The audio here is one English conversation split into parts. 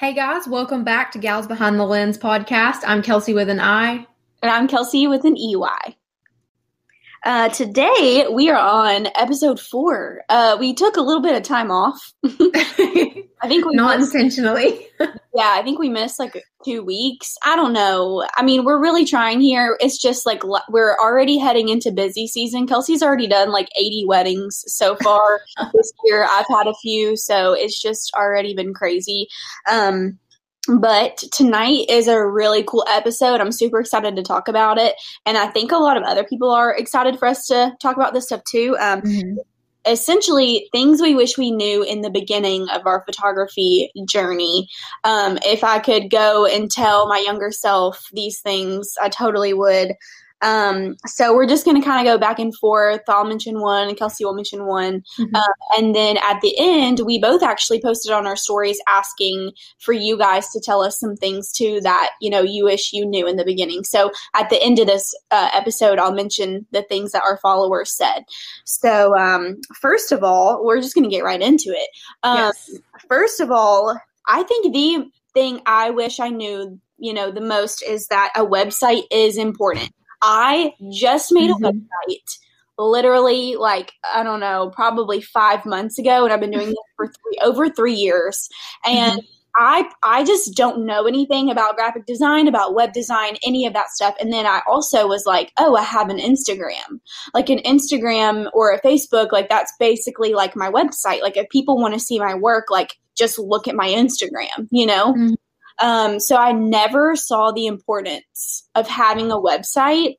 Hey guys, welcome back to Gals Behind the Lens podcast. I'm Kelsey with an I. And I'm Kelsey with an EY. Uh, today we are on episode four. Uh, we took a little bit of time off. I think we not missed, intentionally. yeah, I think we missed like two weeks. I don't know. I mean, we're really trying here. It's just like we're already heading into busy season. Kelsey's already done like 80 weddings so far this year. I've had a few, so it's just already been crazy. Um, but tonight is a really cool episode. I'm super excited to talk about it. And I think a lot of other people are excited for us to talk about this stuff too. Um, mm-hmm. Essentially, things we wish we knew in the beginning of our photography journey. Um, if I could go and tell my younger self these things, I totally would. Um, so we're just going to kind of go back and forth. I'll mention one, and Kelsey will mention one. Mm-hmm. Uh, and then at the end, we both actually posted on our stories asking for you guys to tell us some things too that, you know, you wish you knew in the beginning. So at the end of this uh, episode, I'll mention the things that our followers said. So, um, first of all, we're just going to get right into it. Um, yes. First of all, I think the thing I wish I knew you know the most is that a website is important I just made mm-hmm. a website literally like I don't know, probably five months ago, and I've been doing this for three over three years. And mm-hmm. I I just don't know anything about graphic design, about web design, any of that stuff. And then I also was like, oh, I have an Instagram. Like an Instagram or a Facebook, like that's basically like my website. Like if people want to see my work, like just look at my Instagram, you know? Mm-hmm. Um, so I never saw the importance of having a website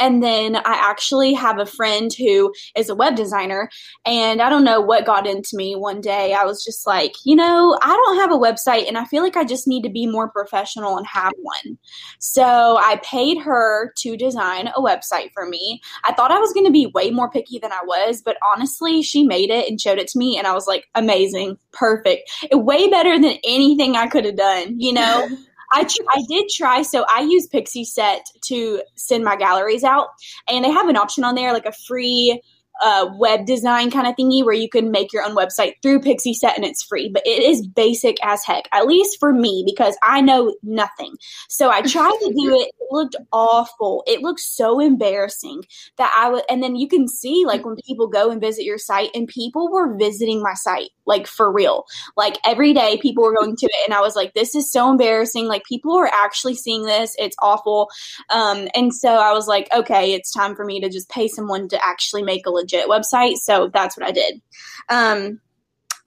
and then I actually have a friend who is a web designer. And I don't know what got into me one day. I was just like, you know, I don't have a website and I feel like I just need to be more professional and have one. So I paid her to design a website for me. I thought I was going to be way more picky than I was, but honestly, she made it and showed it to me. And I was like, amazing, perfect. Way better than anything I could have done, you know? I tr- I did try. So I use Pixieset to send my galleries out, and they have an option on there, like a free uh, web design kind of thingy where you can make your own website through Pixieset and it's free, but it is basic as heck, at least for me, because I know nothing. So I tried to do it. It looked awful. It looked so embarrassing that I would, and then you can see like when people go and visit your site, and people were visiting my site, like for real. Like every day, people were going to it, and I was like, this is so embarrassing. Like people are actually seeing this. It's awful. Um, and so I was like, okay, it's time for me to just pay someone to actually make a legit website. So that's what I did. Um,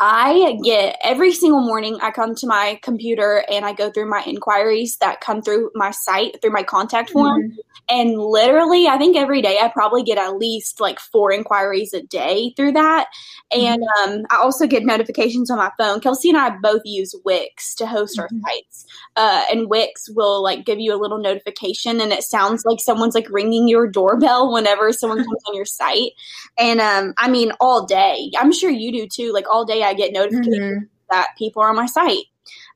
I get every single morning, I come to my computer and I go through my inquiries that come through my site, through my contact form. Mm-hmm. And literally, I think every day I probably get at least like four inquiries a day through that. And mm-hmm. um, I also get notifications on my phone. Kelsey and I both use Wix to host mm-hmm. our sites. Uh, and Wix will like give you a little notification and it sounds like someone's like ringing your doorbell whenever someone comes on your site. And um, I mean, all day. I'm sure you do too. Like all day, I get notifications mm-hmm. that people are on my site.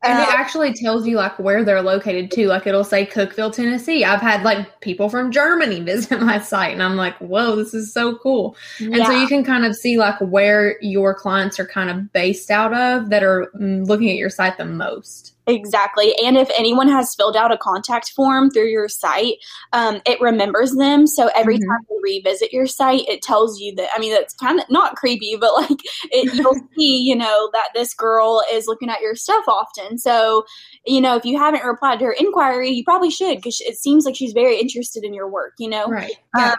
And it uh, actually tells you like where they're located too. Like it'll say Cookeville, Tennessee. I've had like people from Germany visit my site and I'm like, whoa, this is so cool. And yeah. so you can kind of see like where your clients are kind of based out of that are mm, looking at your site the most. Exactly. And if anyone has filled out a contact form through your site, um, it remembers them. So every mm-hmm. time you revisit your site, it tells you that, I mean, that's kind of not creepy, but like it, you'll see, you know, that this girl is looking at your stuff often. So, you know, if you haven't replied to her inquiry, you probably should because it seems like she's very interested in your work, you know? Right. Yeah.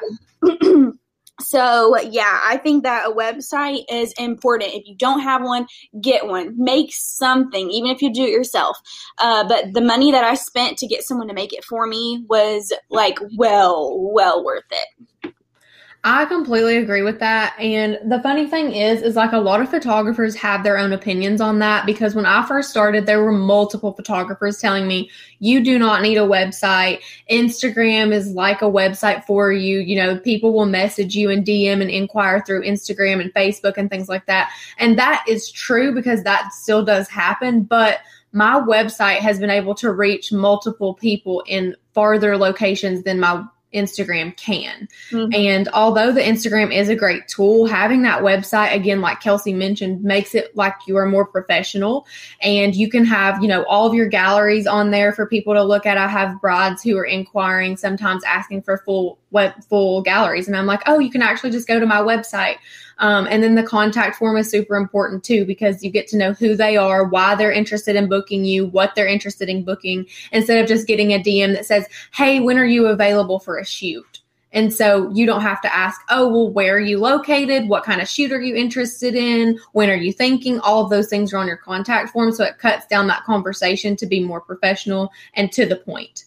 Um, So, yeah, I think that a website is important. If you don't have one, get one. Make something, even if you do it yourself. Uh, but the money that I spent to get someone to make it for me was like well, well worth it. I completely agree with that. And the funny thing is, is like a lot of photographers have their own opinions on that because when I first started, there were multiple photographers telling me, you do not need a website. Instagram is like a website for you. You know, people will message you and DM and inquire through Instagram and Facebook and things like that. And that is true because that still does happen. But my website has been able to reach multiple people in farther locations than my Instagram can. Mm-hmm. And although the Instagram is a great tool, having that website, again, like Kelsey mentioned, makes it like you are more professional and you can have, you know, all of your galleries on there for people to look at. I have brides who are inquiring, sometimes asking for full web, full galleries. And I'm like, oh, you can actually just go to my website. Um, and then the contact form is super important too because you get to know who they are, why they're interested in booking you, what they're interested in booking, instead of just getting a DM that says, Hey, when are you available for a shoot? And so you don't have to ask, oh, well, where are you located? What kind of shoot are you interested in? When are you thinking? All of those things are on your contact form. So it cuts down that conversation to be more professional and to the point.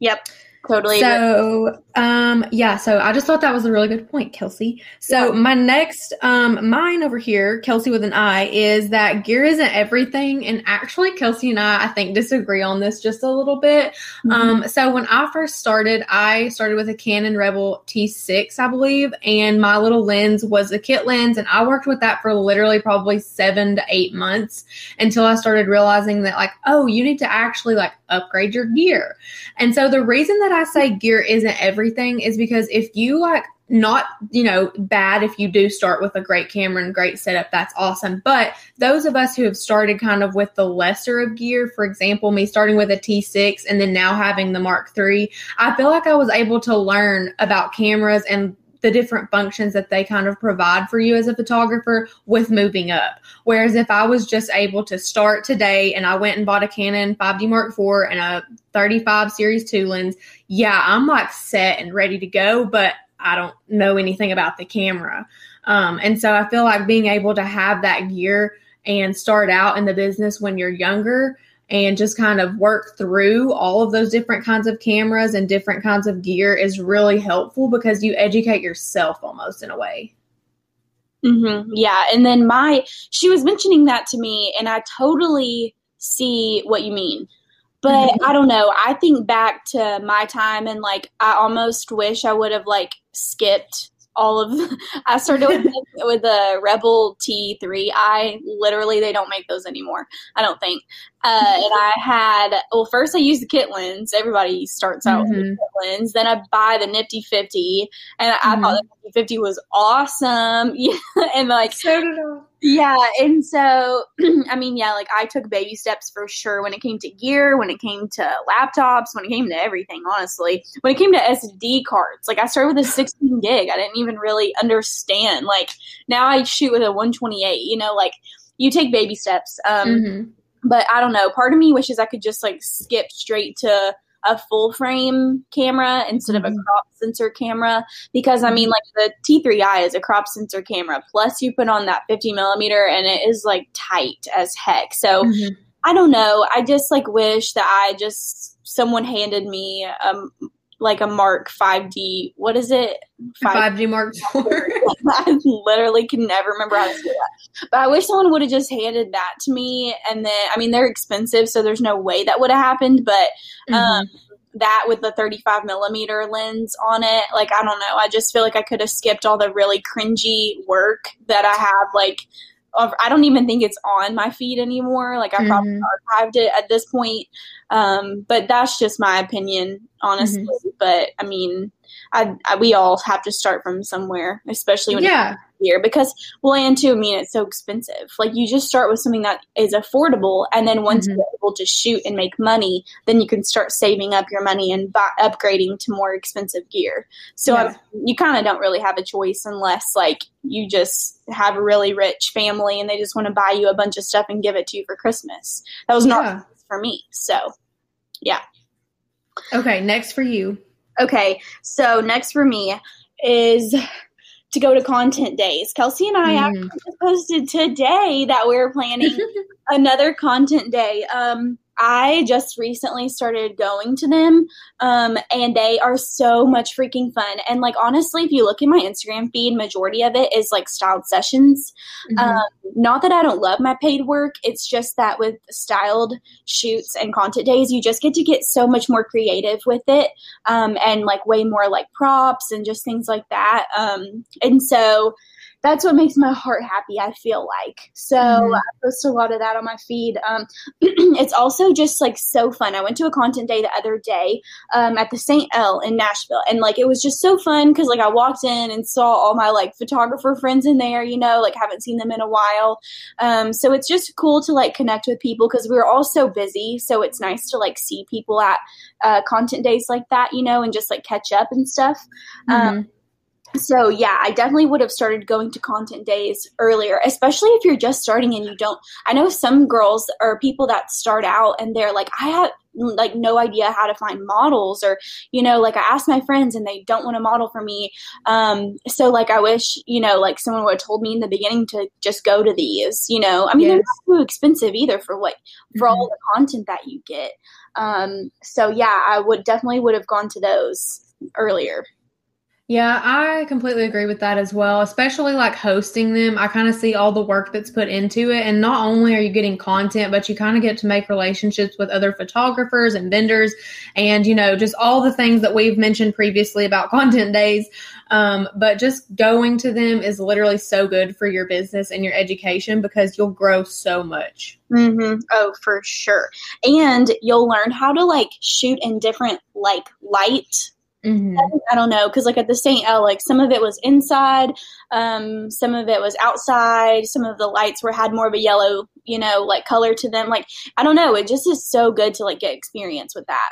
Yep. Totally. So, um, yeah, so I just thought that was a really good point, Kelsey. So, yeah. my next, um, mine over here, Kelsey with an I, is that gear isn't everything. And actually, Kelsey and I, I think, disagree on this just a little bit. Mm-hmm. Um, so, when I first started, I started with a Canon Rebel T6, I believe, and my little lens was a kit lens. And I worked with that for literally probably seven to eight months until I started realizing that, like, oh, you need to actually like upgrade your gear. And so, the reason that I say gear isn't everything is because if you like not you know bad if you do start with a great camera and great setup that's awesome. But those of us who have started kind of with the lesser of gear for example me starting with a t6 and then now having the mark iii i feel like i was able to learn about cameras and the different functions that they kind of provide for you as a photographer with moving up. Whereas if I was just able to start today and I went and bought a Canon 5D Mark IV and a 35 Series 2 lens, yeah, I'm like set and ready to go, but I don't know anything about the camera. Um, and so I feel like being able to have that gear and start out in the business when you're younger and just kind of work through all of those different kinds of cameras and different kinds of gear is really helpful because you educate yourself almost in a way. Mm-hmm. Yeah. And then my, she was mentioning that to me, and I totally see what you mean. But mm-hmm. I don't know. I think back to my time, and like, I almost wish I would have like skipped all of I started with with a Rebel T3. I literally they don't make those anymore. I don't think. Uh, and I had well first I used the kit lens. Everybody starts out mm-hmm. with the kit lens. Then I buy the Nifty 50 and mm-hmm. I thought the Nifty 50 was awesome. Yeah, and like so did I. Yeah, and so I mean, yeah, like I took baby steps for sure when it came to gear, when it came to laptops, when it came to everything, honestly. When it came to SD cards, like I started with a 16 gig. I didn't even really understand. Like now I shoot with a 128, you know, like you take baby steps. Um mm-hmm. but I don't know, part of me wishes I could just like skip straight to a full frame camera instead of a mm-hmm. crop sensor camera because I mean like the T3i is a crop sensor camera plus you put on that 50 millimeter and it is like tight as heck. So mm-hmm. I don't know. I just like wish that I just someone handed me um like a Mark 5D. What is it? 5, d Mark 4. I literally can never remember how to say that. But I wish someone would have just handed that to me. And then, I mean, they're expensive, so there's no way that would have happened. But um, mm-hmm. that with the 35 millimeter lens on it, like, I don't know. I just feel like I could have skipped all the really cringy work that I have, like, I don't even think it's on my feed anymore. Like I mm-hmm. probably archived it at this point. Um, but that's just my opinion, honestly. Mm-hmm. But I mean, I, I, we all have to start from somewhere, especially when yeah here because well and two i mean it's so expensive like you just start with something that is affordable and then once mm-hmm. you're able to shoot and make money then you can start saving up your money and buy, upgrading to more expensive gear so yeah. you kind of don't really have a choice unless like you just have a really rich family and they just want to buy you a bunch of stuff and give it to you for christmas that was not yeah. for me so yeah okay next for you okay so next for me is to go to content days. Kelsey and I mm. actually posted today that we're planning another content day. Um, I just recently started going to them, um, and they are so much freaking fun. And like honestly, if you look at my Instagram feed, majority of it is like styled sessions. Mm-hmm. Um, not that I don't love my paid work, it's just that with styled shoots and content days, you just get to get so much more creative with it, um, and like way more like props and just things like that. Um, and so that's what makes my heart happy. I feel like so mm-hmm. I post a lot of that on my feed. Um, it's also just like so fun. I went to a content day the other day um, at the St. L in Nashville, and like it was just so fun because like I walked in and saw all my like photographer friends in there. You know, like haven't seen them in a while. Um, so it's just cool to like connect with people because we are all so busy. So it's nice to like see people at uh, content days like that, you know, and just like catch up and stuff. Um, mm-hmm. So yeah i definitely would have started going to content days earlier especially if you're just starting and you don't i know some girls or people that start out and they're like i have like no idea how to find models or you know like i asked my friends and they don't want to model for me um so like i wish you know like someone would have told me in the beginning to just go to these you know i mean yes. they're not too expensive either for what for mm-hmm. all the content that you get um so yeah i would definitely would have gone to those earlier yeah, I completely agree with that as well. Especially like hosting them, I kind of see all the work that's put into it. And not only are you getting content, but you kind of get to make relationships with other photographers and vendors and, you know, just all the things that we've mentioned previously about content days. Um, but just going to them is literally so good for your business and your education because you'll grow so much. Mm-hmm. Oh, for sure. And you'll learn how to like shoot in different like light Mm-hmm. I don't know because like at the St. L, like some of it was inside, um, some of it was outside. Some of the lights were had more of a yellow, you know, like color to them. Like I don't know, it just is so good to like get experience with that.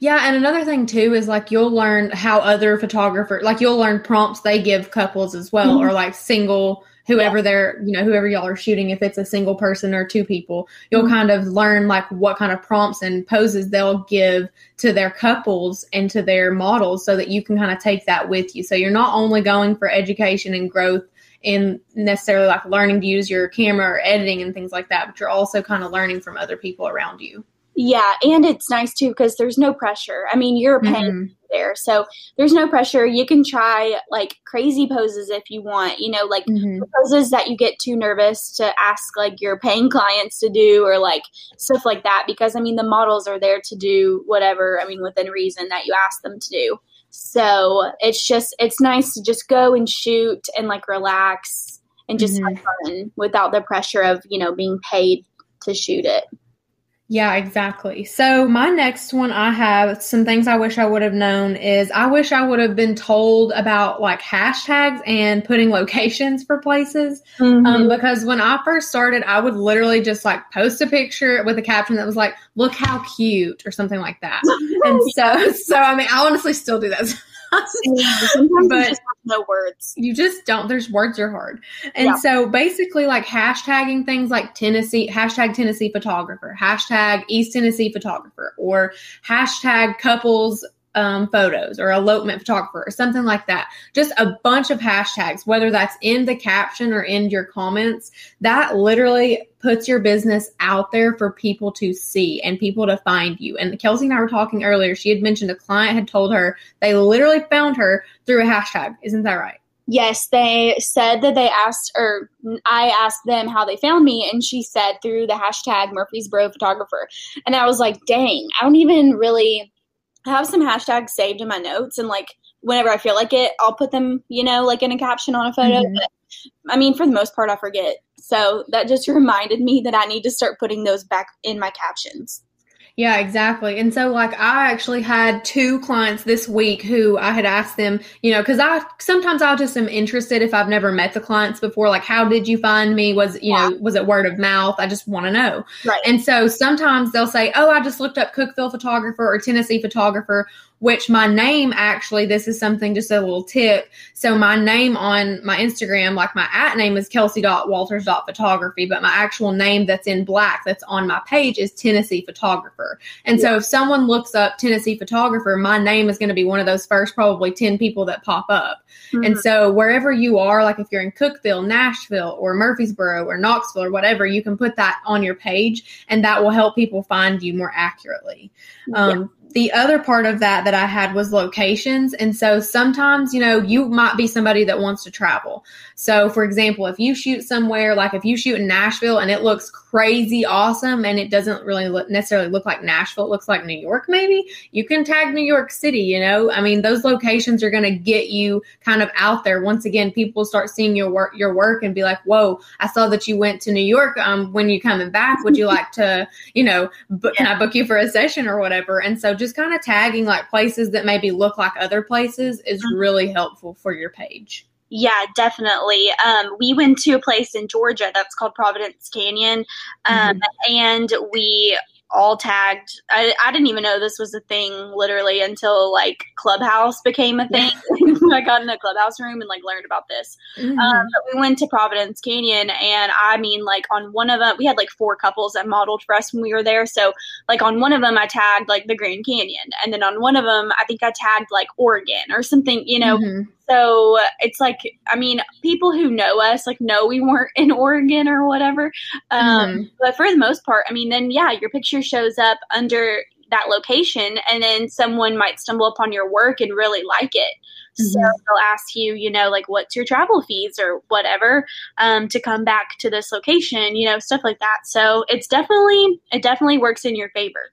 Yeah, and another thing too is like you'll learn how other photographers like you'll learn prompts they give couples as well, mm-hmm. or like single whoever yeah. they're you know whoever y'all are shooting if it's a single person or two people you'll mm-hmm. kind of learn like what kind of prompts and poses they'll give to their couples and to their models so that you can kind of take that with you so you're not only going for education and growth in necessarily like learning to use your camera or editing and things like that but you're also kind of learning from other people around you yeah, and it's nice too because there's no pressure. I mean, you're paying mm-hmm. there, so there's no pressure. You can try like crazy poses if you want. You know, like mm-hmm. poses that you get too nervous to ask like your paying clients to do, or like stuff like that. Because I mean, the models are there to do whatever. I mean, within reason that you ask them to do. So it's just it's nice to just go and shoot and like relax and just mm-hmm. have fun without the pressure of you know being paid to shoot it. Yeah, exactly. So, my next one I have some things I wish I would have known is I wish I would have been told about like hashtags and putting locations for places. Um, mm-hmm. Um, because when I first started, I would literally just like post a picture with a caption that was like, look how cute or something like that. and so, so I mean, I honestly still do that. Sometimes but just no words. You just don't. There's words are hard. And yeah. so basically like hashtagging things like Tennessee, hashtag Tennessee photographer, hashtag East Tennessee photographer, or hashtag couples um, photos or elopement photographer or something like that. Just a bunch of hashtags, whether that's in the caption or in your comments, that literally puts your business out there for people to see and people to find you. And Kelsey and I were talking earlier. She had mentioned a client had told her they literally found her through a hashtag. Isn't that right? Yes, they said that they asked, or I asked them how they found me, and she said through the hashtag Murfreesboro photographer. And I was like, dang, I don't even really I have some hashtags saved in my notes, and like whenever I feel like it, I'll put them, you know, like in a caption on a photo. Mm-hmm. But, I mean, for the most part, I forget. So that just reminded me that I need to start putting those back in my captions. Yeah, exactly. And so, like, I actually had two clients this week who I had asked them, you know, because I sometimes I just am interested if I've never met the clients before, like, how did you find me? Was, you yeah. know, was it word of mouth? I just want to know. Right. And so sometimes they'll say, oh, I just looked up Cookeville photographer or Tennessee photographer which my name actually, this is something just a little tip. So my name on my Instagram, like my at name is kelsey.walters.photography, but my actual name that's in black that's on my page is Tennessee photographer. And yeah. so if someone looks up Tennessee photographer, my name is going to be one of those first probably 10 people that pop up. Mm-hmm. And so wherever you are, like if you're in Cookeville, Nashville, or Murfreesboro, or Knoxville, or whatever, you can put that on your page and that will help people find you more accurately. Um, the other part of that that I had was locations. And so sometimes, you know, you might be somebody that wants to travel. So, for example, if you shoot somewhere, like if you shoot in Nashville and it looks crazy awesome and it doesn't really look, necessarily look like Nashville, it looks like New York, maybe you can tag New York City. You know, I mean, those locations are going to get you kind of out there. Once again, people start seeing your work, your work, and be like, "Whoa, I saw that you went to New York. Um, when you coming back? Would you like to, you know, book, can I book you for a session or whatever?" And so, just kind of tagging like places that maybe look like other places is mm-hmm. really helpful for your page. Yeah, definitely. Um, we went to a place in Georgia that's called Providence Canyon, um, mm-hmm. and we all tagged. I, I didn't even know this was a thing literally until like Clubhouse became a thing. I got in a Clubhouse room and like learned about this. Mm-hmm. Um, we went to Providence Canyon, and I mean, like on one of them, we had like four couples that modeled for us when we were there. So, like on one of them, I tagged like the Grand Canyon, and then on one of them, I think I tagged like Oregon or something, you know. Mm-hmm so it's like i mean people who know us like know we weren't in oregon or whatever um, mm-hmm. but for the most part i mean then yeah your picture shows up under that location and then someone might stumble upon your work and really like it mm-hmm. so they'll ask you you know like what's your travel fees or whatever um, to come back to this location you know stuff like that so it's definitely it definitely works in your favor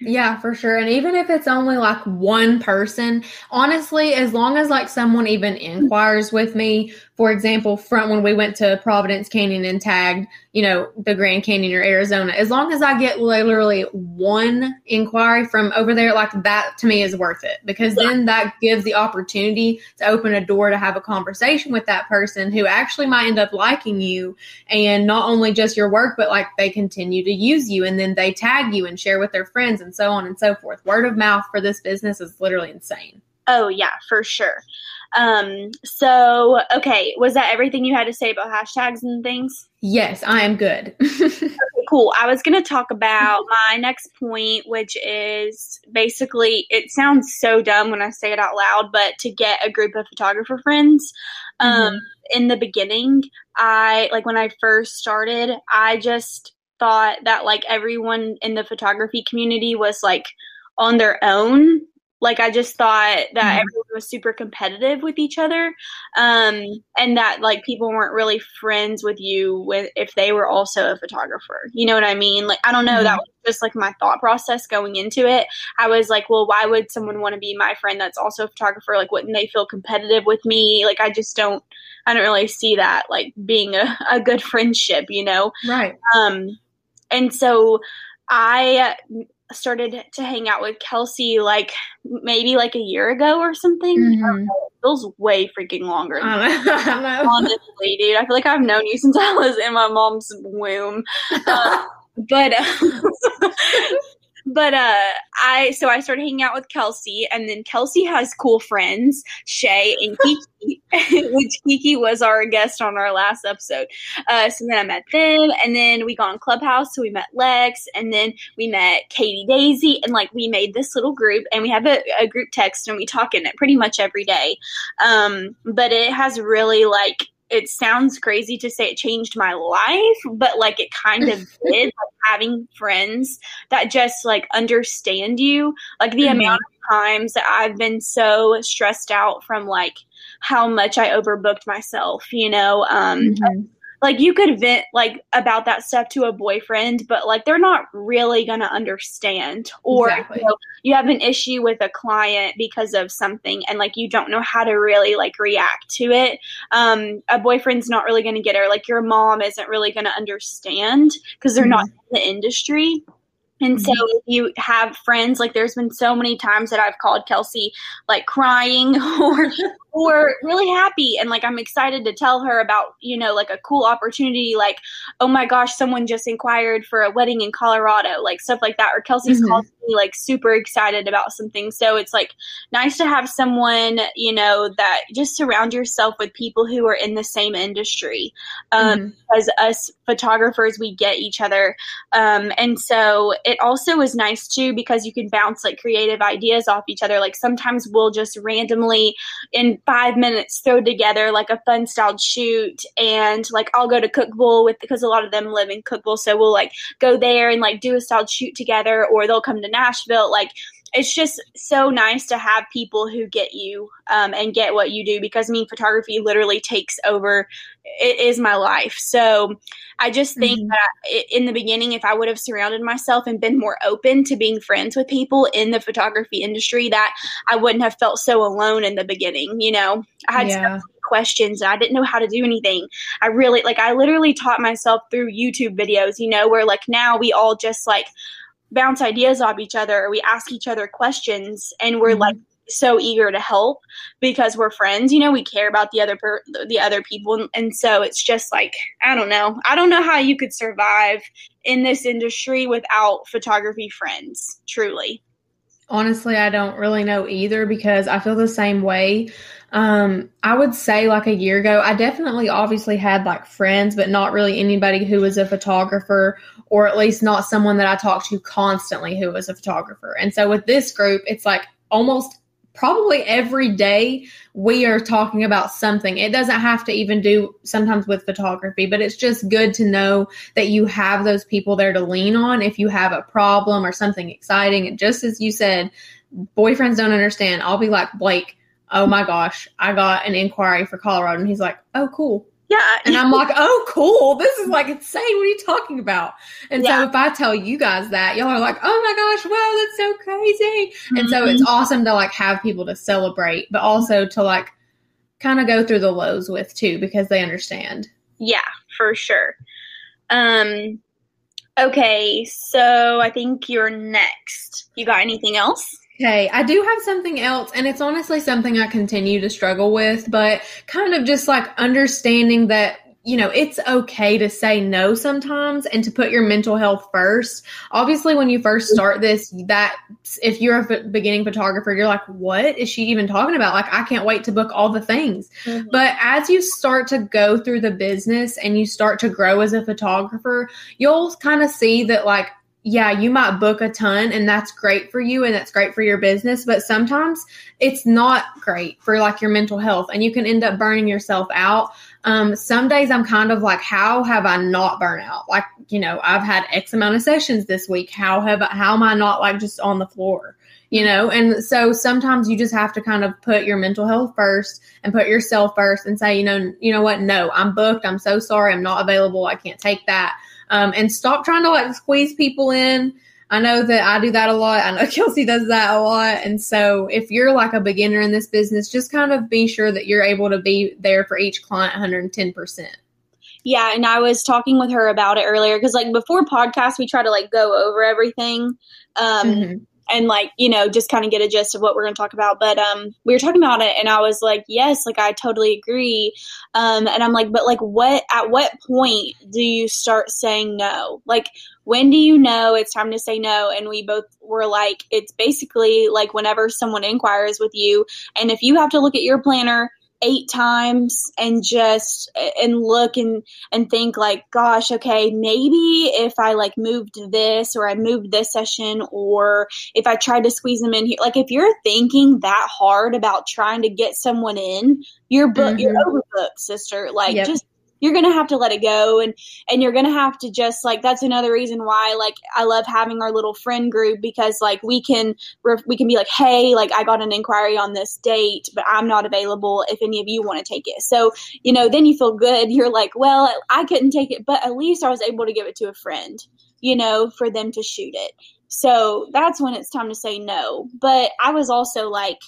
yeah, for sure. And even if it's only like one person, honestly, as long as like someone even inquires with me, for example, from when we went to Providence Canyon and tagged, you know, the Grand Canyon or Arizona, as long as I get literally one inquiry from over there, like that to me is worth it because then that gives the opportunity to open a door to have a conversation with that person who actually might end up liking you and not only just your work, but like they continue to use you and then they tag you and share with their friends and so on and so forth. Word of mouth for this business is literally insane. Oh, yeah, for sure. Um, so okay, was that everything you had to say about hashtags and things? Yes, I am good. okay, cool. I was going to talk about my next point, which is basically it sounds so dumb when I say it out loud, but to get a group of photographer friends. Um, mm-hmm. in the beginning, I like when I first started, I just thought that like everyone in the photography community was like on their own like I just thought that mm-hmm. everyone was super competitive with each other, um, and that like people weren't really friends with you with if they were also a photographer. You know what I mean? Like I don't know. Mm-hmm. That was just like my thought process going into it. I was like, well, why would someone want to be my friend that's also a photographer? Like, wouldn't they feel competitive with me? Like, I just don't. I don't really see that like being a, a good friendship. You know? Right. Um, and so I started to hang out with Kelsey like maybe like a year ago or something. Mm-hmm. It feels way freaking longer. Honestly, dude, I feel like I've known you since I was in my mom's womb. Uh, but uh, but uh I so I started hanging out with Kelsey and then Kelsey has cool friends, Shay and Kiki, which Kiki was our guest on our last episode. Uh so then I met them and then we got on Clubhouse, so we met Lex and then we met Katie Daisy and like we made this little group and we have a, a group text and we talk in it pretty much every day. Um but it has really like it sounds crazy to say it changed my life, but like it kind of did. Like having friends that just like understand you. Like the mm-hmm. amount of times that I've been so stressed out from like how much I overbooked myself, you know. Um, mm-hmm like you could vent like about that stuff to a boyfriend but like they're not really going to understand or exactly. you, know, you have an issue with a client because of something and like you don't know how to really like react to it um a boyfriend's not really going to get it or like your mom isn't really going to understand because they're mm-hmm. not in the industry and so mm-hmm. if you have friends, like there's been so many times that I've called Kelsey like crying or or really happy and like I'm excited to tell her about, you know, like a cool opportunity like, oh my gosh, someone just inquired for a wedding in Colorado, like stuff like that. Or Kelsey's mm-hmm. called me like super excited about something. So it's like nice to have someone, you know, that just surround yourself with people who are in the same industry. Um mm-hmm. because us photographers we get each other. Um and so it also is nice too because you can bounce like creative ideas off each other. Like sometimes we'll just randomly in five minutes throw together like a fun styled shoot and like I'll go to Cookeville with because a lot of them live in Cookeville so we'll like go there and like do a styled shoot together or they'll come to Nashville like it's just so nice to have people who get you um, and get what you do because I mean photography literally takes over it is my life so I just think mm-hmm. that in the beginning if I would have surrounded myself and been more open to being friends with people in the photography industry that I wouldn't have felt so alone in the beginning you know I had yeah. so questions and I didn't know how to do anything I really like I literally taught myself through YouTube videos you know where like now we all just like bounce ideas off each other we ask each other questions and we're mm-hmm. like so eager to help because we're friends you know we care about the other per- the other people. And, and so it's just like i don't know. I don't know how you could survive in this industry without photography friends truly. Honestly i don't really know either because i feel the same way um, I would say like a year ago, I definitely obviously had like friends, but not really anybody who was a photographer or at least not someone that I talked to constantly who was a photographer. And so with this group, it's like almost probably every day we are talking about something. It doesn't have to even do sometimes with photography, but it's just good to know that you have those people there to lean on if you have a problem or something exciting. And just as you said, boyfriends don't understand. I'll be like, Blake, oh my gosh, I got an inquiry for Colorado. And he's like, oh, cool. Yeah. And I'm like, oh, cool. This is like insane. What are you talking about? And yeah. so if I tell you guys that, y'all are like, oh my gosh, wow, that's so crazy. Mm-hmm. And so it's mm-hmm. awesome to like have people to celebrate, but also to like kind of go through the lows with too, because they understand. Yeah, for sure. Um, okay. So I think you're next. You got anything else? Okay, I do have something else, and it's honestly something I continue to struggle with, but kind of just like understanding that you know, it's okay to say no sometimes and to put your mental health first. Obviously, when you first start this, that if you're a beginning photographer, you're like, what is she even talking about? Like, I can't wait to book all the things. Mm-hmm. But as you start to go through the business and you start to grow as a photographer, you'll kind of see that, like, yeah, you might book a ton and that's great for you and that's great for your business, but sometimes it's not great for like your mental health and you can end up burning yourself out. Um, some days I'm kind of like, how have I not burnt out? Like, you know, I've had X amount of sessions this week. How have I, how am I not like just on the floor? You know, and so sometimes you just have to kind of put your mental health first and put yourself first and say, you know, you know what? No, I'm booked. I'm so sorry. I'm not available. I can't take that um, and stop trying to like squeeze people in. I know that I do that a lot. I know Kelsey does that a lot. And so if you're like a beginner in this business, just kind of be sure that you're able to be there for each client 110%. Yeah, and I was talking with her about it earlier because like before podcast we try to like go over everything. Um mm-hmm and like you know just kind of get a gist of what we're going to talk about. But um we were talking about it and i was like yes like i totally agree. Um and i'm like but like what at what point do you start saying no? Like when do you know it's time to say no? And we both were like it's basically like whenever someone inquires with you and if you have to look at your planner eight times and just and look and and think like gosh okay maybe if i like moved this or i moved this session or if i tried to squeeze them in here like if you're thinking that hard about trying to get someone in you're book mm-hmm. you're overbooked sister like yep. just you're gonna have to let it go and and you're gonna have to just like that's another reason why like i love having our little friend group because like we can we can be like hey like i got an inquiry on this date but i'm not available if any of you want to take it. So you know then you feel good. You're like well i couldn't take it but at least i was able to give it to a friend you know for them to shoot it. So that's when it's time to say no. But i was also like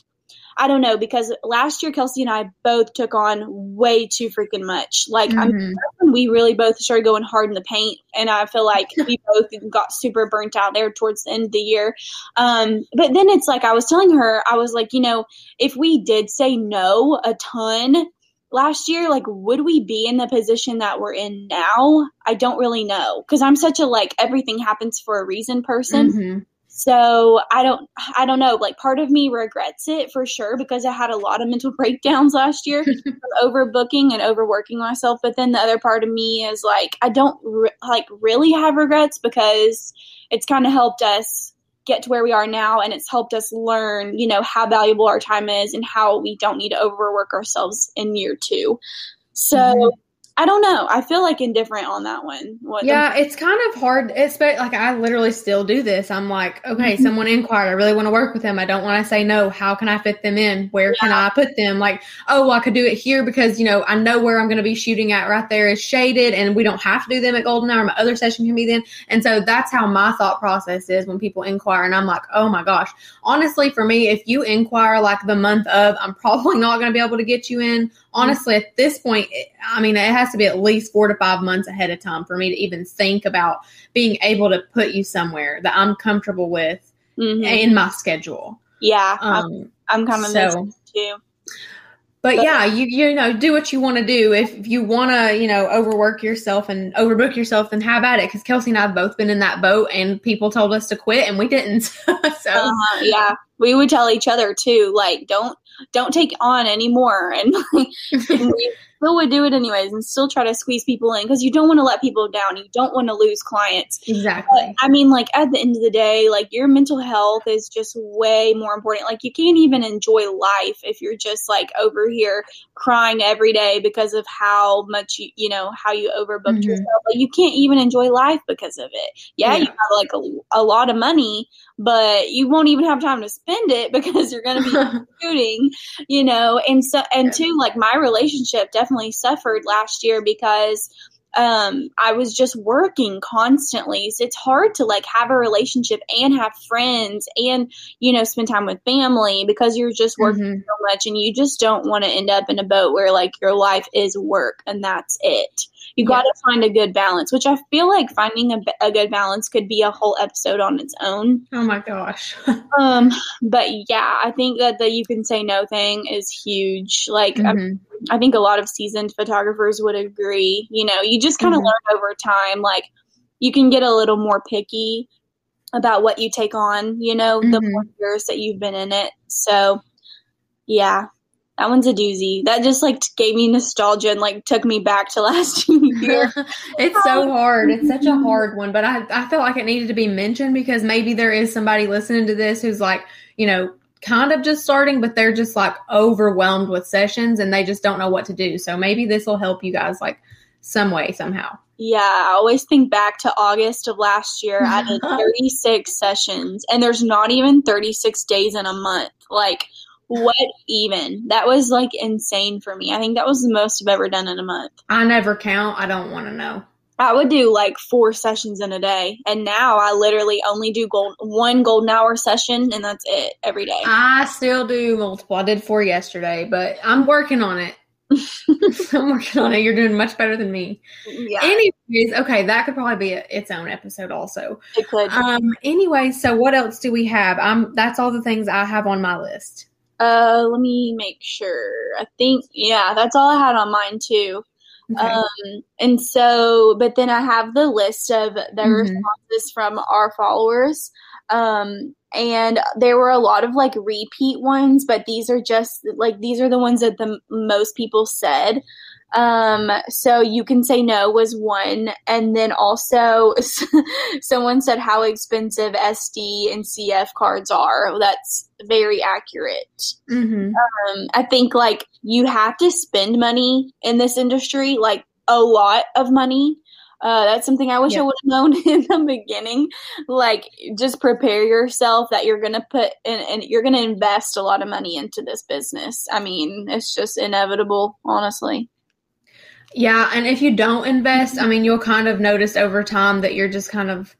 I don't know because last year Kelsey and I both took on way too freaking much. Like mm-hmm. I mean, we really both started going hard in the paint, and I feel like we both got super burnt out there towards the end of the year. Um, but then it's like I was telling her, I was like, you know, if we did say no a ton last year, like would we be in the position that we're in now? I don't really know because I'm such a like everything happens for a reason person. Mm-hmm. So I don't I don't know. Like part of me regrets it for sure because I had a lot of mental breakdowns last year from overbooking and overworking myself. But then the other part of me is like I don't re- like really have regrets because it's kind of helped us get to where we are now and it's helped us learn you know how valuable our time is and how we don't need to overwork ourselves in year two so mm-hmm. I don't know. I feel like indifferent on that one. What yeah, the- it's kind of hard. It's like I literally still do this. I'm like, okay, mm-hmm. someone inquired. I really want to work with them. I don't want to say no. How can I fit them in? Where yeah. can I put them? Like, oh, well, I could do it here because you know I know where I'm going to be shooting at. Right there is shaded, and we don't have to do them at Golden Hour. My other session can be then, and so that's how my thought process is when people inquire. And I'm like, oh my gosh, honestly, for me, if you inquire like the month of, I'm probably not going to be able to get you in honestly, at this point, I mean, it has to be at least four to five months ahead of time for me to even think about being able to put you somewhere that I'm comfortable with mm-hmm. in my schedule. Yeah, um, I'm, I'm kind of so, too. But, but yeah, you you know, do what you want to do. If you want to, you know, overwork yourself and overbook yourself, then have at it. Because Kelsey and I have both been in that boat, and people told us to quit, and we didn't. so uh, yeah, we would tell each other too, like, don't don't take on anymore. And, and we still would do it anyways and still try to squeeze people in because you don't want to let people down. You don't want to lose clients. Exactly. But, I mean, like at the end of the day, like your mental health is just way more important. Like you can't even enjoy life if you're just like over here crying every day because of how much you, you know, how you overbooked mm-hmm. yourself. Like you can't even enjoy life because of it. Yeah, yeah. you have like a, a lot of money, but you won't even have time to spend it because you're going to be shooting, you know. And so, and two, like my relationship definitely suffered last year because um I was just working constantly. So it's hard to like have a relationship and have friends and you know spend time with family because you're just working mm-hmm. so much and you just don't want to end up in a boat where like your life is work and that's it you got to find a good balance, which I feel like finding a, a good balance could be a whole episode on its own. Oh my gosh. um, but yeah, I think that the you can say no thing is huge. Like, mm-hmm. I, I, think a lot of seasoned photographers would agree. You know, you just kind of mm-hmm. learn over time. Like, you can get a little more picky about what you take on. You know, mm-hmm. the more years that you've been in it. So, yeah, that one's a doozy. That just like gave me nostalgia and like took me back to last year. it's so hard. It's such a hard one, but I I felt like it needed to be mentioned because maybe there is somebody listening to this who's like, you know, kind of just starting, but they're just like overwhelmed with sessions and they just don't know what to do. So maybe this will help you guys like some way somehow. Yeah, I always think back to August of last year. I did 36 sessions, and there's not even 36 days in a month. Like, what even? That was like insane for me. I think that was the most I've ever done in a month. I never count. I don't want to know. I would do like four sessions in a day, and now I literally only do gold one golden hour session, and that's it every day. I still do multiple. I did four yesterday, but I'm working on it. I'm working on it. You're doing much better than me. Yeah. Anyways, okay, that could probably be a, its own episode also. It could. Um. Anyway, so what else do we have? I'm. That's all the things I have on my list. Uh, let me make sure. I think yeah, that's all I had on mine too. Okay. Um, and so, but then I have the list of the mm-hmm. responses from our followers. Um, and there were a lot of like repeat ones, but these are just like these are the ones that the most people said. Um, so you can say no was one, and then also someone said how expensive SD and CF cards are. That's very accurate. Mm-hmm. Um, I think like you have to spend money in this industry, like a lot of money. Uh, that's something I wish yep. I would have known in the beginning. Like, just prepare yourself that you're going to put in, and you're going to invest a lot of money into this business. I mean, it's just inevitable, honestly. Yeah, and if you don't invest, I mean, you'll kind of notice over time that you're just kind of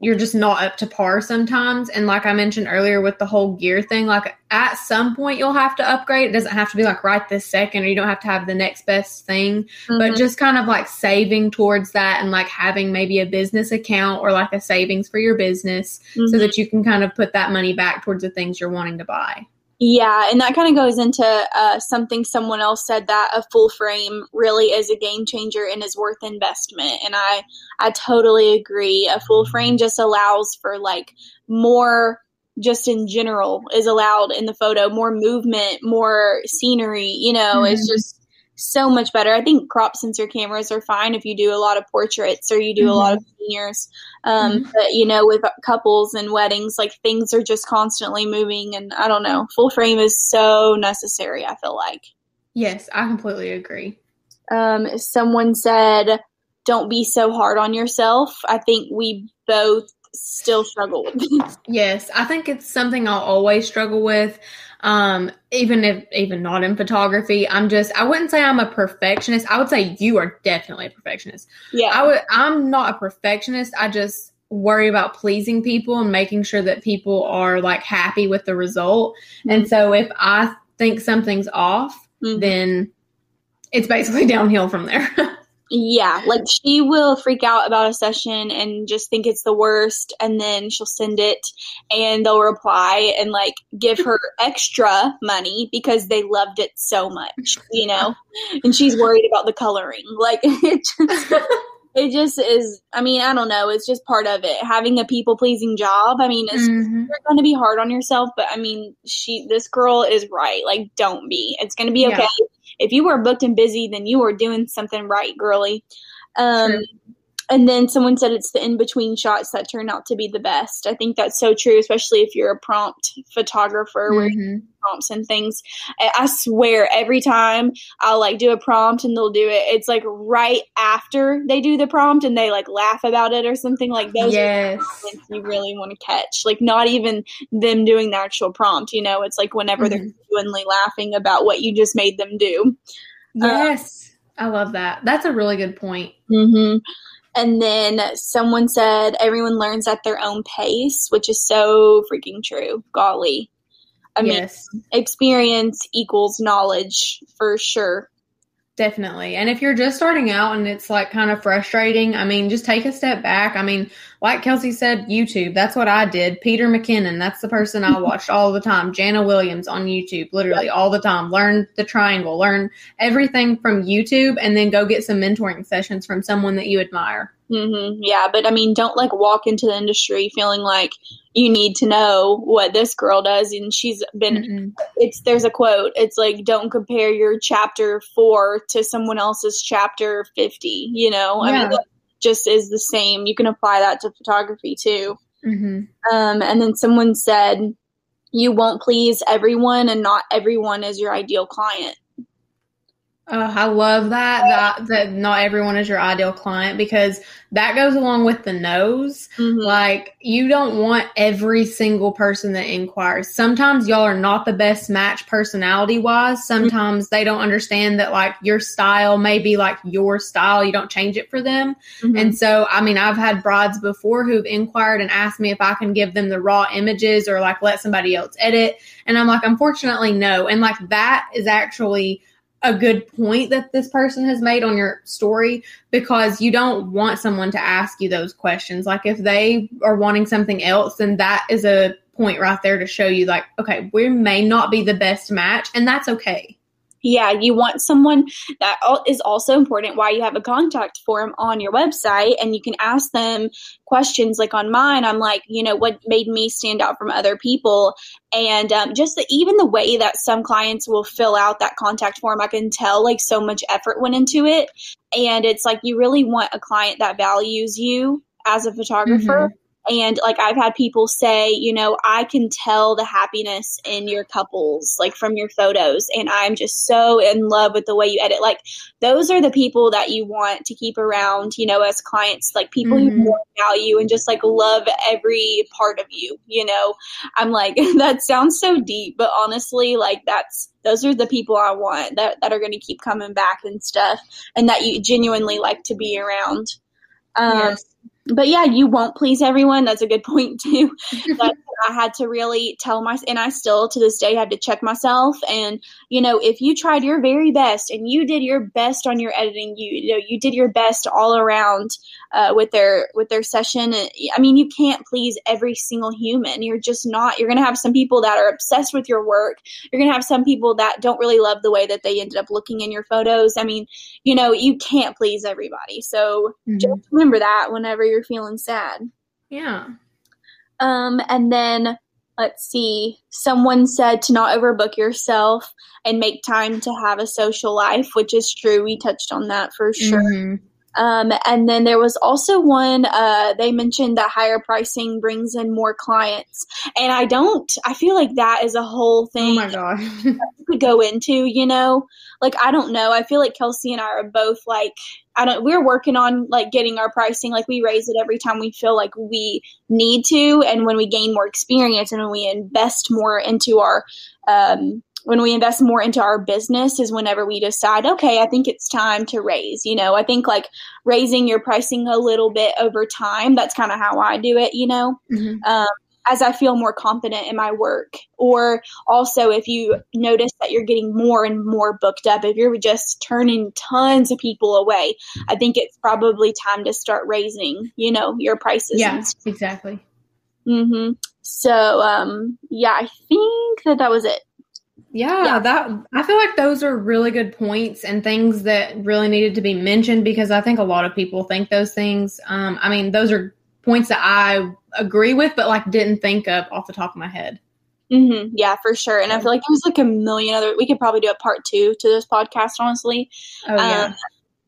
you're just not up to par sometimes. And like I mentioned earlier with the whole gear thing, like at some point you'll have to upgrade. It doesn't have to be like right this second, or you don't have to have the next best thing, mm-hmm. but just kind of like saving towards that and like having maybe a business account or like a savings for your business mm-hmm. so that you can kind of put that money back towards the things you're wanting to buy. Yeah, and that kind of goes into uh, something someone else said that a full frame really is a game changer and is worth investment. And I I totally agree. A full frame just allows for like more just in general is allowed in the photo, more movement, more scenery, you know, mm-hmm. it's just so much better. I think crop sensor cameras are fine if you do a lot of portraits or you do mm-hmm. a lot of seniors. Um, mm-hmm. But you know, with couples and weddings, like things are just constantly moving, and I don't know. Full frame is so necessary. I feel like. Yes, I completely agree. Um, someone said, "Don't be so hard on yourself." I think we both still struggle with. yes, I think it's something I'll always struggle with. Um, even if even not in photography, I'm just I wouldn't say I'm a perfectionist. I would say you are definitely a perfectionist. Yeah. I would I'm not a perfectionist. I just worry about pleasing people and making sure that people are like happy with the result. Mm-hmm. And so if I think something's off, mm-hmm. then it's basically downhill from there. Yeah, like she will freak out about a session and just think it's the worst, and then she'll send it and they'll reply and like give her extra money because they loved it so much, you know? And she's worried about the coloring. Like it just, it just is, I mean, I don't know, it's just part of it. Having a people pleasing job, I mean, it's mm-hmm. you're going to be hard on yourself, but I mean, she, this girl is right. Like, don't be. It's going to be okay. Yeah if you were booked and busy, then you were doing something right, girly. Um, and then someone said it's the in between shots that turn out to be the best. I think that's so true, especially if you're a prompt photographer where mm-hmm. prompts and things. I, I, swear every time I'll like do a prompt and they'll do it, it's like right after they do the prompt and they like laugh about it or something like those yes. you really want to catch. Like not even them doing the actual prompt, you know, it's like whenever mm-hmm. they're genuinely laughing about what you just made them do. Yes. I love that. That's a really good point. Mm-hmm. And then someone said everyone learns at their own pace, which is so freaking true. Golly. I yes. mean, experience equals knowledge for sure. Definitely. And if you're just starting out and it's like kind of frustrating, I mean, just take a step back. I mean, like Kelsey said, YouTube, that's what I did. Peter McKinnon, that's the person I watched all the time. Jana Williams on YouTube, literally all the time. Learn the triangle, learn everything from YouTube, and then go get some mentoring sessions from someone that you admire. Mm-hmm. Yeah, but I mean, don't like walk into the industry feeling like you need to know what this girl does. And she's been, mm it's, there's a quote, it's like, don't compare your chapter four to someone else's chapter 50, you know? Yeah. I mean, just is the same. You can apply that to photography too. Mm-hmm. Um, and then someone said, you won't please everyone, and not everyone is your ideal client. Oh, I love that, that that not everyone is your ideal client because that goes along with the nose. Mm-hmm. Like you don't want every single person that inquires. Sometimes y'all are not the best match personality wise. Sometimes mm-hmm. they don't understand that like your style may be like your style. You don't change it for them. Mm-hmm. And so, I mean, I've had brides before who've inquired and asked me if I can give them the raw images or like let somebody else edit. And I'm like, unfortunately, no. And like that is actually a good point that this person has made on your story because you don't want someone to ask you those questions. Like if they are wanting something else, then that is a point right there to show you like, okay, we may not be the best match and that's okay. Yeah, you want someone that is also important why you have a contact form on your website and you can ask them questions like on mine. I'm like, you know, what made me stand out from other people? And um, just the, even the way that some clients will fill out that contact form, I can tell like so much effort went into it. And it's like you really want a client that values you as a photographer. Mm-hmm and like I've had people say, you know, I can tell the happiness in your couples, like from your photos. And I'm just so in love with the way you edit. Like those are the people that you want to keep around, you know, as clients, like people mm-hmm. who value and just like love every part of you, you know. I'm like, that sounds so deep, but honestly, like that's those are the people I want that, that are going to keep coming back and stuff and that you genuinely like to be around. Um, yes but yeah, you won't please everyone. That's a good point too. but I had to really tell my, and I still to this day have to check myself. And you know, if you tried your very best and you did your best on your editing, you, you know, you did your best all around uh, with their with their session. I mean, you can't please every single human. You're just not. You're gonna have some people that are obsessed with your work. You're gonna have some people that don't really love the way that they ended up looking in your photos. I mean, you know, you can't please everybody. So mm-hmm. just remember that whenever you're feeling sad. Yeah. Um, and then let's see. Someone said to not overbook yourself and make time to have a social life, which is true. We touched on that for sure. Mm-hmm. Um, and then there was also one, uh, they mentioned that higher pricing brings in more clients. And I don't, I feel like that is a whole thing. Oh my God. could go into, you know, like, I don't know. I feel like Kelsey and I are both like, I don't, we're working on like getting our pricing. Like we raise it every time we feel like we need to. And when we gain more experience and when we invest more into our, um, when we invest more into our business is whenever we decide, okay, I think it's time to raise. You know, I think like raising your pricing a little bit over time. That's kind of how I do it. You know, mm-hmm. um, as I feel more confident in my work, or also if you notice that you're getting more and more booked up, if you're just turning tons of people away, I think it's probably time to start raising. You know, your prices. Yeah, exactly. Mm-hmm. So, um, yeah, I think that that was it. Yeah, yeah, that I feel like those are really good points and things that really needed to be mentioned because I think a lot of people think those things. Um, I mean, those are points that I agree with, but like didn't think of off the top of my head. Mm-hmm. Yeah, for sure. And I feel like there's like a million other. We could probably do a part two to this podcast, honestly. Oh yeah. Um,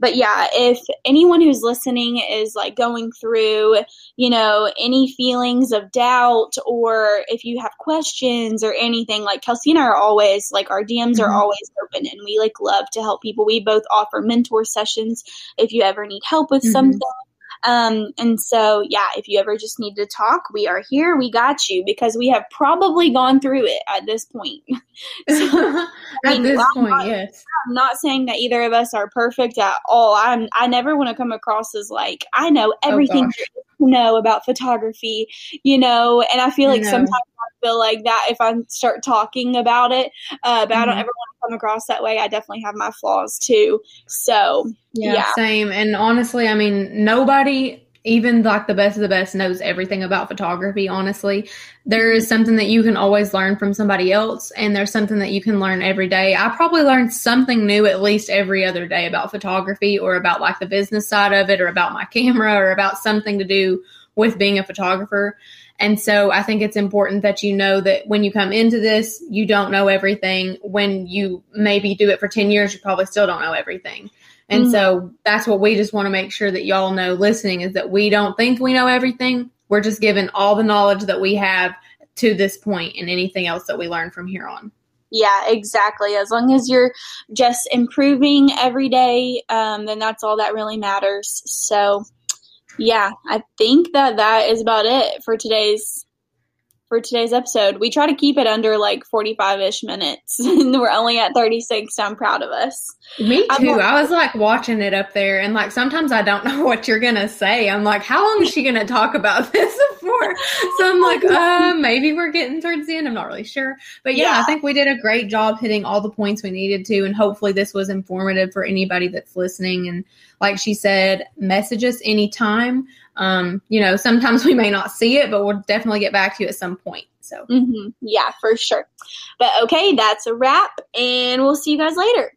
but yeah, if anyone who's listening is like going through, you know, any feelings of doubt or if you have questions or anything, like Kelsey and I are always like our DMs mm-hmm. are always open and we like love to help people. We both offer mentor sessions if you ever need help with mm-hmm. something um, and so, yeah, if you ever just need to talk, we are here. We got you because we have probably gone through it at this point. so, at mean, this I'm point, not, yes. I'm not saying that either of us are perfect at all. I'm. I never want to come across as like I know oh, everything oh, know about photography, you know. And I feel like sometimes I feel like that if I start talking about it, uh, but mm-hmm. I don't mm-hmm. ever want to come across that way. I definitely have my flaws too. So yeah, yeah, same. And honestly, I mean, nobody even like the best of the best knows everything about photography honestly there is something that you can always learn from somebody else and there's something that you can learn every day i probably learn something new at least every other day about photography or about like the business side of it or about my camera or about something to do with being a photographer and so I think it's important that you know that when you come into this, you don't know everything. When you maybe do it for 10 years, you probably still don't know everything. And mm-hmm. so that's what we just want to make sure that y'all know listening is that we don't think we know everything. We're just given all the knowledge that we have to this point and anything else that we learn from here on. Yeah, exactly. As long as you're just improving every day, um, then that's all that really matters. So, yeah, I think that that is about it for today's for today's episode. We try to keep it under like 45 ish minutes, and we're only at 36. So I'm proud of us. Me too. I was like watching it up there, and like sometimes I don't know what you're gonna say. I'm like, how long is she gonna talk about this for? So I'm like, uh, maybe we're getting towards the end. I'm not really sure, but yeah, yeah, I think we did a great job hitting all the points we needed to, and hopefully this was informative for anybody that's listening. And like she said, message us anytime. Um, you know, sometimes we may not see it, but we'll definitely get back to you at some point. So, mm-hmm. yeah, for sure. But okay, that's a wrap, and we'll see you guys later.